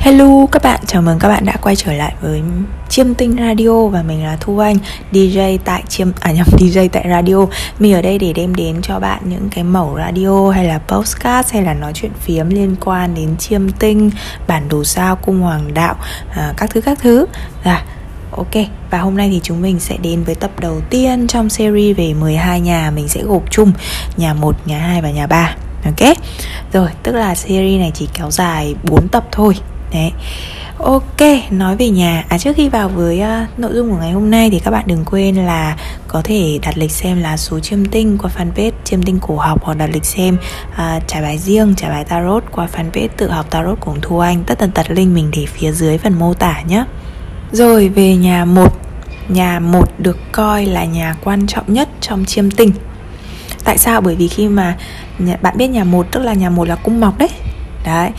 Hello các bạn, chào mừng các bạn đã quay trở lại với Chiêm Tinh Radio và mình là Thu Anh, DJ tại Chiêm à nhầm DJ tại radio. Mình ở đây để đem đến cho bạn những cái mẫu radio hay là postcard hay là nói chuyện phiếm liên quan đến Chiêm Tinh, bản đồ sao, cung hoàng đạo, à, các thứ các thứ. À, Ok, và hôm nay thì chúng mình sẽ đến với tập đầu tiên trong series về 12 nhà. Mình sẽ gộp chung nhà 1, nhà 2 và nhà 3 Ok, rồi tức là series này chỉ kéo dài 4 tập thôi. Đấy. Ok, nói về nhà. À trước khi vào với uh, nội dung của ngày hôm nay Thì các bạn đừng quên là Có thể đặt lịch xem là số chiêm tinh Qua fanpage chiêm tinh cổ học Hoặc đặt lịch xem uh, trải bài riêng Trải bài tarot qua fanpage tự học tarot của Thu Anh. Tất tần tật link mình để phía dưới phần mô tả nhé Rồi về nhà một. Nhà một được coi là nhà quan trọng nhất trong chiêm tinh. Tại sao? Bởi vì khi mà bạn biết nhà một tức là nhà một là cung mọc đấy. Đấy.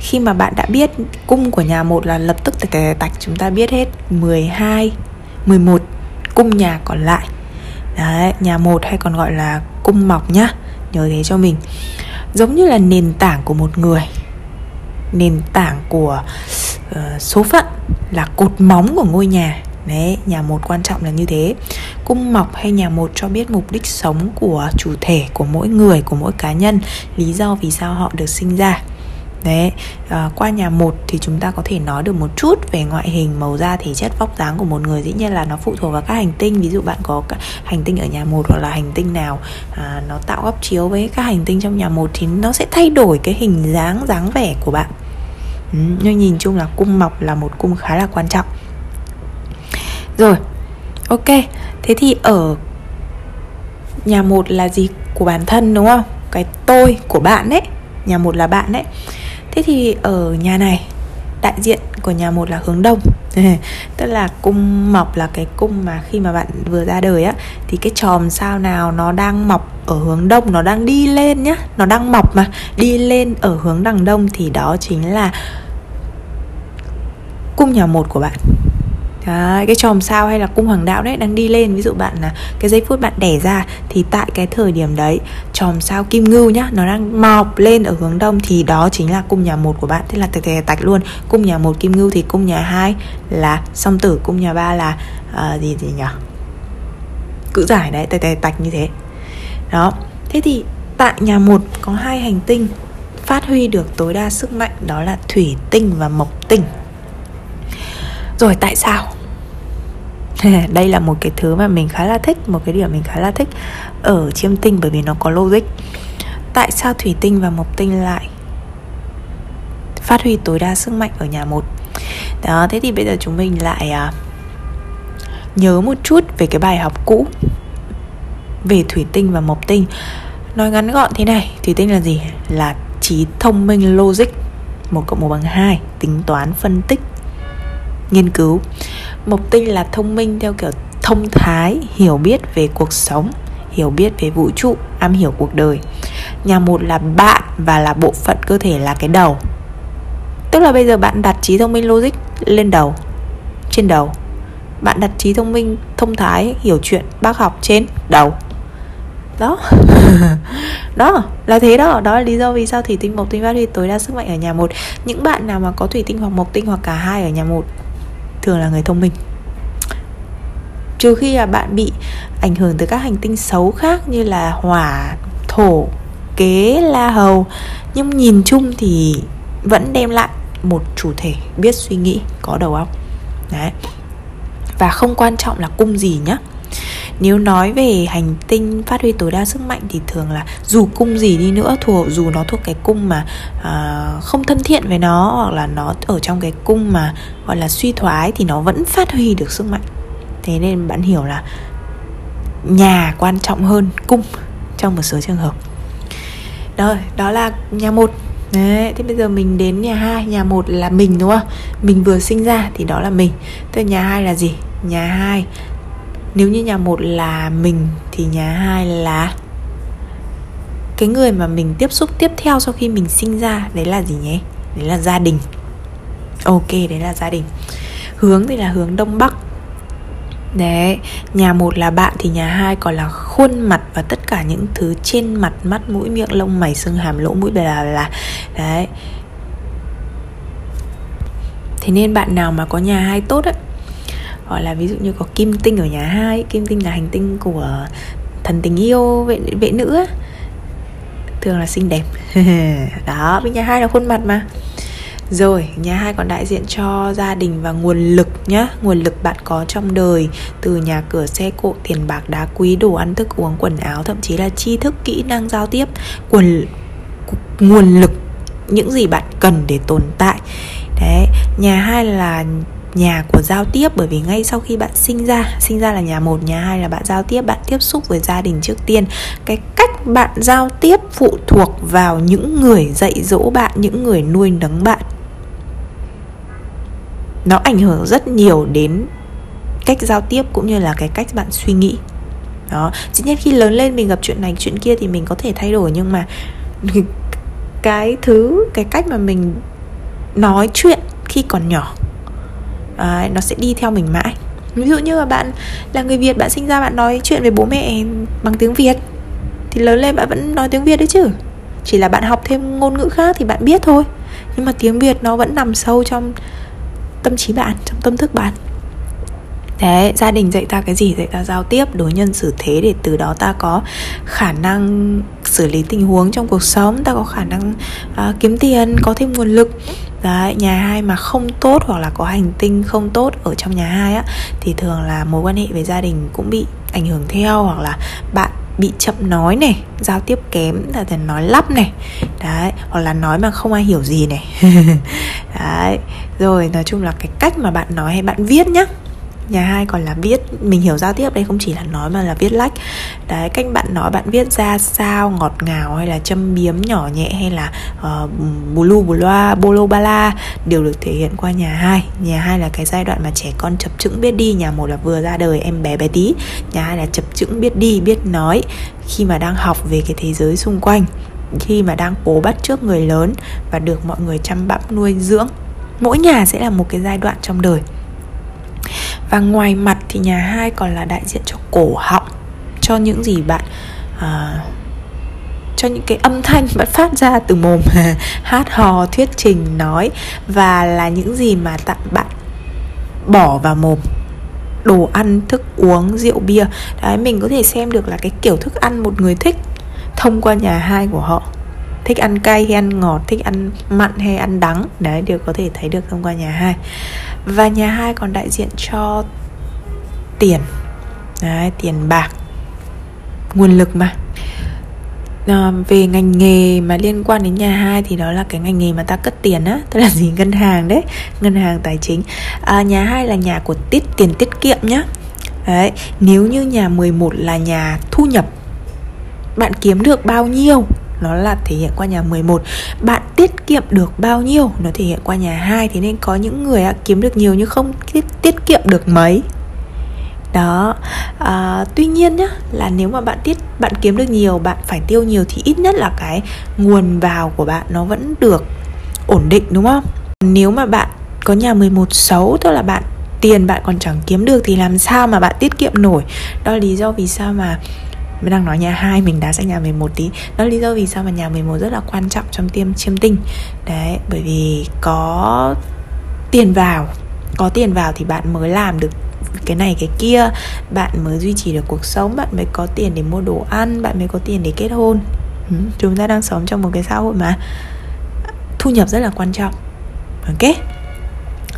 Khi mà bạn đã biết cung của nhà một là lập tức tạch tạch tạch chúng ta biết hết 12, 11 cung nhà còn lại. Đấy, nhà một hay còn gọi là cung mọc nhá Nhớ thế cho mình. Giống như là nền tảng của một người Nền tảng của uh, số phận Là cột móng của ngôi nhà. Đấy, nhà một quan trọng là như thế. Cung mọc hay nhà một cho biết mục đích sống của chủ thể, của mỗi người, của mỗi cá nhân Lý do vì sao họ được sinh ra. Đấy, à, qua nhà một thì chúng ta có thể nói được một chút về ngoại hình, màu da, thể chất, vóc dáng của một người. Dĩ nhiên là nó phụ thuộc vào các hành tinh. Ví dụ bạn có hành tinh ở nhà một hoặc là hành tinh nào à, Nó tạo góc chiếu với các hành tinh trong nhà một Thì nó sẽ thay đổi cái hình dáng, dáng vẻ của bạn. Ừ, Nhưng nhìn chung là cung mọc là một cung khá là quan trọng. Rồi, ok. Thế thì ở nhà một là gì? Của bản thân đúng không? Cái tôi của bạn đấy Nhà một là bạn đấy Thế thì ở nhà này, Đại diện của nhà một là hướng đông. Tức là cung mọc là cái cung mà khi mà bạn vừa ra đời á, Thì cái chòm sao nào nó đang mọc ở hướng đông, Nó đang đi lên nhá, Nó đang mọc mà, Đi lên ở hướng đằng đông Thì đó chính là cung nhà một của bạn. Đấy, cái chòm sao hay là cung hoàng đạo đấy đang đi lên. Ví dụ bạn là cái giây phút bạn đẻ ra thì tại cái thời điểm đấy chòm sao kim ngưu nhá nó đang mọc lên ở hướng đông thì đó chính là cung nhà một của bạn. Thế là tạch tạch tạch luôn. Cung nhà một kim ngưu thì cung nhà hai là song tử cung nhà ba là uh, gì gì nhỉ? Cự giải đấy tạch tạch tạch như thế. Đó. Thế thì tại nhà một có hai hành tinh phát huy được tối đa sức mạnh đó là thủy tinh và mộc tinh rồi tại sao? Đây là một cái thứ mà mình khá là thích một cái điểm mình khá là thích ở chiêm tinh bởi vì nó có logic. Tại sao thủy tinh và mộc tinh lại phát huy tối đa sức mạnh ở nhà một? Đó thế thì bây giờ chúng mình lại à, nhớ một chút về cái bài học cũ về thủy tinh và mộc tinh. Nói ngắn gọn thế này thủy tinh là gì? Là trí thông minh logic một cộng một bằng hai tính toán phân tích nghiên cứu. Mộc tinh là thông minh theo kiểu thông thái, hiểu biết về cuộc sống, hiểu biết về vũ trụ, am hiểu cuộc đời. Nhà một là bạn và là bộ phận cơ thể là cái đầu. Tức là bây giờ bạn đặt trí thông minh logic lên đầu, trên đầu. Bạn đặt trí thông minh, thông thái, hiểu chuyện, bác học trên đầu. Đó. Đó, là thế đó. Đó là lý do vì sao thủy tinh mộc tinh phát huy tối đa sức mạnh ở nhà một. Những bạn nào mà có thủy tinh hoặc mộc tinh hoặc cả hai ở nhà một thường là người thông minh. Trừ khi là bạn bị ảnh hưởng từ các hành tinh xấu khác như là hỏa, thổ, kế, la hầu, nhưng nhìn chung thì vẫn đem lại một chủ thể biết suy nghĩ có đầu óc. Đấy. Và không quan trọng là cung gì nhá nếu nói về hành tinh phát huy tối đa sức mạnh thì thường là dù cung gì đi nữa thuộc dù nó thuộc cái cung mà uh, không thân thiện với nó hoặc là nó ở trong cái cung mà gọi là suy thoái thì nó vẫn phát huy được sức mạnh. Thế nên bạn hiểu là nhà quan trọng hơn cung trong một số trường hợp. Rồi đó là nhà một. Đấy, thế bây giờ mình đến nhà hai. Nhà một là mình đúng không? Mình vừa sinh ra thì đó là mình. Thế nhà hai là gì? Nhà hai nếu như nhà một là mình thì nhà hai là cái người mà mình tiếp xúc tiếp theo sau khi mình sinh ra đấy là gì nhé đấy là gia đình. Ok đấy là gia đình. Hướng thì là hướng đông bắc. Đấy, nhà một là bạn thì nhà hai còn là khuôn mặt và tất cả những thứ trên mặt mắt mũi miệng lông mày xương hàm lỗ mũi bề là Đấy. thế nên bạn nào mà có nhà hai tốt ấy hoặc là ví dụ như có kim tinh ở nhà hai kim tinh là hành tinh của thần tình yêu vệ vệ nữ á. Thường là xinh đẹp. Đó bên nhà hai là khuôn mặt mà. Rồi, nhà hai còn đại diện cho gia đình và nguồn lực nhá. Nguồn lực bạn có trong đời Từ nhà cửa, xe cộ, tiền bạc, đá quý, đồ ăn, thức uống, quần áo Thậm chí là tri thức, kỹ năng giao tiếp. Nguồn, nguồn lực Những gì bạn cần để tồn tại. Đấy, nhà hai là nhà của giao tiếp, bởi vì ngay sau khi bạn sinh ra sinh ra là nhà một, nhà hai là bạn giao tiếp, bạn tiếp xúc với gia đình trước tiên. Cái cách bạn giao tiếp phụ thuộc vào những người dạy dỗ bạn, những người nuôi nấng bạn. Nó ảnh hưởng rất nhiều đến cách giao tiếp cũng như là cái cách bạn suy nghĩ. Đó chính nhất khi lớn lên mình gặp chuyện này, chuyện kia thì mình có thể thay đổi, nhưng mà cái thứ, cái cách mà mình nói chuyện khi còn nhỏ à, nó sẽ đi theo mình mãi. Ví dụ như là bạn là người việt bạn sinh ra bạn nói chuyện với bố mẹ bằng tiếng việt thì lớn lên bạn vẫn nói tiếng việt đấy chứ. Chỉ là bạn học thêm ngôn ngữ khác thì bạn biết thôi. Nhưng mà tiếng việt nó vẫn nằm sâu trong tâm trí bạn trong tâm thức bạn. Thế gia đình dạy ta cái gì dạy ta giao tiếp đối nhân xử thế để từ đó ta có khả năng xử lý tình huống trong cuộc sống ta có khả năng uh, kiếm tiền có thêm nguồn lực. Đấy, nhà hai mà không tốt hoặc là có hành tinh không tốt ở trong nhà hai á thì thường là mối quan hệ với gia đình cũng bị ảnh hưởng theo hoặc là bạn bị chậm nói này giao tiếp kém là thành nói lắp này. Đấy hoặc là nói mà không ai hiểu gì này. Đấy rồi nói chung là cái cách mà bạn nói hay bạn viết nhá nhà hai còn là viết mình hiểu giao tiếp đây không chỉ là nói mà là viết lách. Đấy cách bạn nói bạn viết ra sao ngọt ngào hay là châm biếm nhỏ nhẹ hay là uh, bù lu bù loa bô lô ba la đều được thể hiện qua nhà hai. Nhà hai là cái giai đoạn mà trẻ con chập chững biết đi nhà một là vừa ra đời em bé bé tí. Nhà hai là chập chững biết đi biết nói khi mà đang học về cái thế giới xung quanh khi mà đang cố bắt trước người lớn và được mọi người chăm bẵm nuôi dưỡng. Mỗi nhà sẽ là một cái giai đoạn trong đời và ngoài mặt thì nhà hai còn là đại diện cho cổ họng cho những gì bạn à, cho những cái âm thanh bạn phát ra từ mồm. Hát hò thuyết trình nói. Và là những gì mà tặng bạn bỏ vào mồm. Đồ ăn thức uống rượu bia. Đấy mình có thể xem được là cái kiểu thức ăn một người thích thông qua nhà hai của họ. Thích ăn cay hay ăn ngọt thích ăn mặn hay ăn đắng. Đấy đều có thể thấy được thông qua nhà hai và nhà hai còn đại diện cho tiền. Đấy, tiền bạc. Nguồn lực mà. À, về ngành nghề mà liên quan đến nhà hai thì đó là cái ngành nghề mà ta cất tiền á tức là gì? Ngân hàng đấy ngân hàng tài chính. À, nhà hai là nhà của tiết tiền tiết kiệm nhá. Đấy nếu như nhà 11 là nhà thu nhập bạn kiếm được bao nhiêu? Nó là thể hiện qua nhà 11 bạn tiết kiệm được bao nhiêu? Nó thể hiện qua nhà 2 thế nên có những người kiếm được nhiều nhưng không tiết, tiết kiệm được mấy. Đó à, tuy nhiên nhá là nếu mà bạn tiết bạn kiếm được nhiều bạn phải tiêu nhiều thì ít nhất là cái nguồn vào của bạn nó vẫn được ổn định đúng không? Nếu mà bạn có nhà 11 xấu tức là bạn tiền bạn còn chẳng kiếm được thì làm sao mà bạn tiết kiệm nổi? Đó là lý do vì sao mà mình đang nói nhà hai mình đá sang nhà 11 tí. Đó là lý do vì sao mà nhà 11 rất là quan trọng trong tiêm chiêm tinh. Đấy bởi vì có tiền vào. Có tiền vào thì bạn mới làm được cái này cái kia. Bạn mới duy trì được cuộc sống bạn mới có tiền để mua đồ ăn bạn mới có tiền để kết hôn. Ừ, chúng ta đang sống trong một cái xã hội mà thu nhập rất là quan trọng. Ok?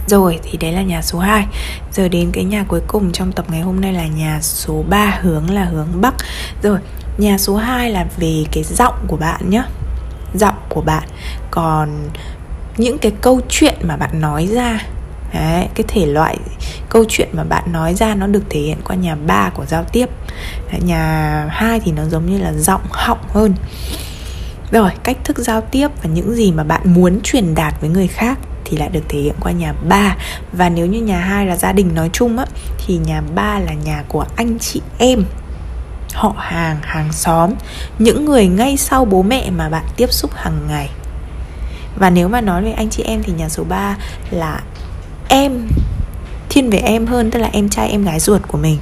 Rồi thì đấy là nhà số 2 Giờ đến cái nhà cuối cùng trong tập ngày hôm nay là nhà số 3 hướng là hướng Bắc. Rồi nhà số 2 là về cái giọng của bạn nhá. Giọng của bạn. Còn những cái câu chuyện mà bạn nói ra. Đấy, cái thể loại câu chuyện mà bạn nói ra nó được thể hiện qua nhà ba của giao tiếp. Đấy, nhà hai thì nó giống như là giọng họng hơn. Rồi cách thức giao tiếp và những gì mà bạn muốn truyền đạt với người khác thì lại được thể hiện qua nhà ba. Và nếu như nhà hai là gia đình nói chung á, thì nhà ba là nhà của anh chị em, họ hàng hàng xóm, những người ngay sau bố mẹ mà bạn tiếp xúc hàng ngày. Và nếu mà nói về anh chị em thì nhà số 3 là em, thiên về em hơn, tức là em trai, em gái ruột của mình.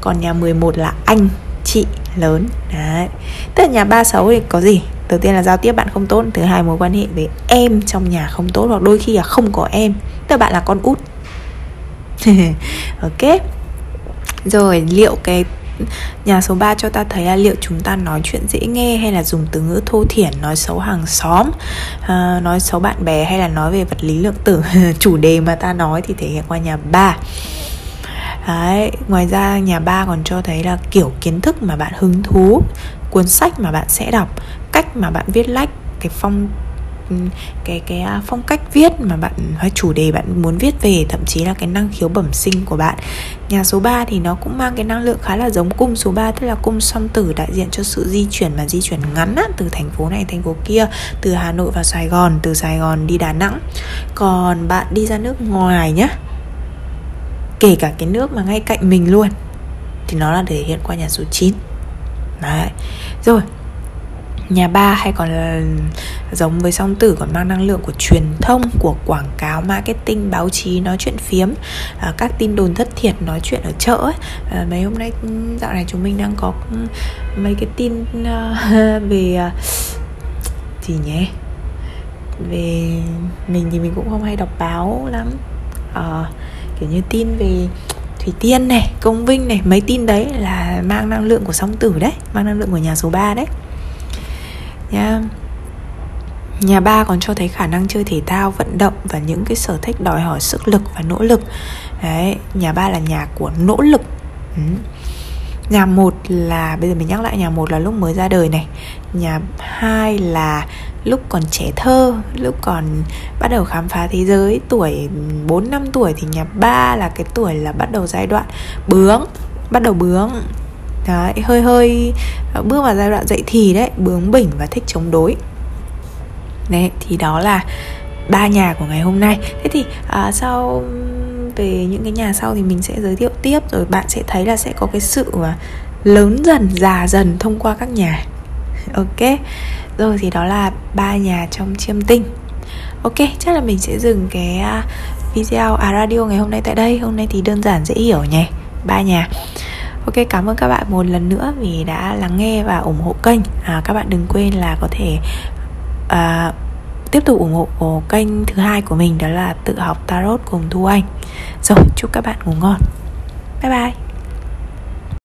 Còn nhà 11 là anh chị lớn. Đấy. Tức là nhà ba xấu thì có gì? Đầu tiên là giao tiếp bạn không tốt thứ hai mối quan hệ với em trong nhà không tốt hoặc đôi khi là không có em. Tức là bạn là con út. Ok. Rồi liệu cái nhà số 3 cho ta thấy là liệu chúng ta nói chuyện dễ nghe hay là dùng từ ngữ thô thiển nói xấu hàng xóm à, nói xấu bạn bè hay là nói về vật lý lượng tử? Chủ đề mà ta nói thì thể hiện qua nhà ba. Đấy, ngoài ra nhà ba còn cho thấy là kiểu kiến thức mà bạn hứng thú cuốn sách mà bạn sẽ đọc cách mà bạn viết lách cái phong ừ, cái cái à, phong cách viết mà bạn hay chủ đề bạn muốn viết về thậm chí là cái năng khiếu bẩm sinh của bạn. Nhà số 3 thì nó cũng mang cái năng lượng khá là giống cung số 3 tức là cung song tử đại diện cho sự di chuyển mà di chuyển ngắn á, từ thành phố này thành phố kia từ Hà Nội vào Sài Gòn từ Sài Gòn đi Đà Nẵng. Còn bạn đi ra nước ngoài nhá kể cả cái nước mà ngay cạnh mình luôn thì nó là thể hiện qua nhà số 9 đấy. Rồi nhà ba hay còn là giống với song tử còn mang năng lượng của truyền thông của quảng cáo marketing báo chí nói chuyện phiếm à, các tin đồn thất thiệt nói chuyện ở chợ ấy. À, mấy hôm nay ừ, dạo này chúng mình đang có ừ, mấy cái tin uh, về uh, gì nhé về mình thì mình cũng không hay đọc báo lắm. À, kiểu như tin về Thủy Tiên này, Công Vinh này, mấy tin đấy là mang năng lượng của song tử đấy, mang năng lượng của nhà số 3 đấy nha Nhà ba còn cho thấy khả năng chơi thể thao, vận động và những cái sở thích đòi hỏi sức lực và nỗ lực. Đấy, nhà ba là nhà của nỗ lực. Ừ. Nhà một là bây giờ mình nhắc lại nhà một là lúc mới ra đời này. Nhà hai là lúc còn trẻ thơ, lúc còn bắt đầu khám phá thế giới, tuổi 4 năm tuổi thì nhà ba là cái tuổi là bắt đầu giai đoạn bướng, bắt đầu bướng. Đấy hơi hơi ờ, bước vào giai đoạn dậy thì đấy bướng bỉnh và thích chống đối. Đấy thì đó là ba nhà của ngày hôm nay. Thế thì à, sau về những cái nhà sau thì mình sẽ giới thiệu tiếp rồi bạn sẽ thấy là sẽ có cái sự mà lớn dần già dần thông qua các nhà ok. Rồi thì đó là ba nhà trong chiêm tinh. Ok chắc là mình sẽ dừng cái à, video à radio ngày hôm nay tại đây. Hôm nay thì đơn giản dễ hiểu nhỉ. Ba nhà. Ok cảm ơn các bạn một lần nữa vì đã lắng nghe và ủng hộ kênh. À, Các bạn đừng quên là có thể à, tiếp tục ủng hộ kênh thứ hai của mình đó là tự học tarot cùng Thu Anh. Rồi chúc các bạn ngủ ngon. Bye bye.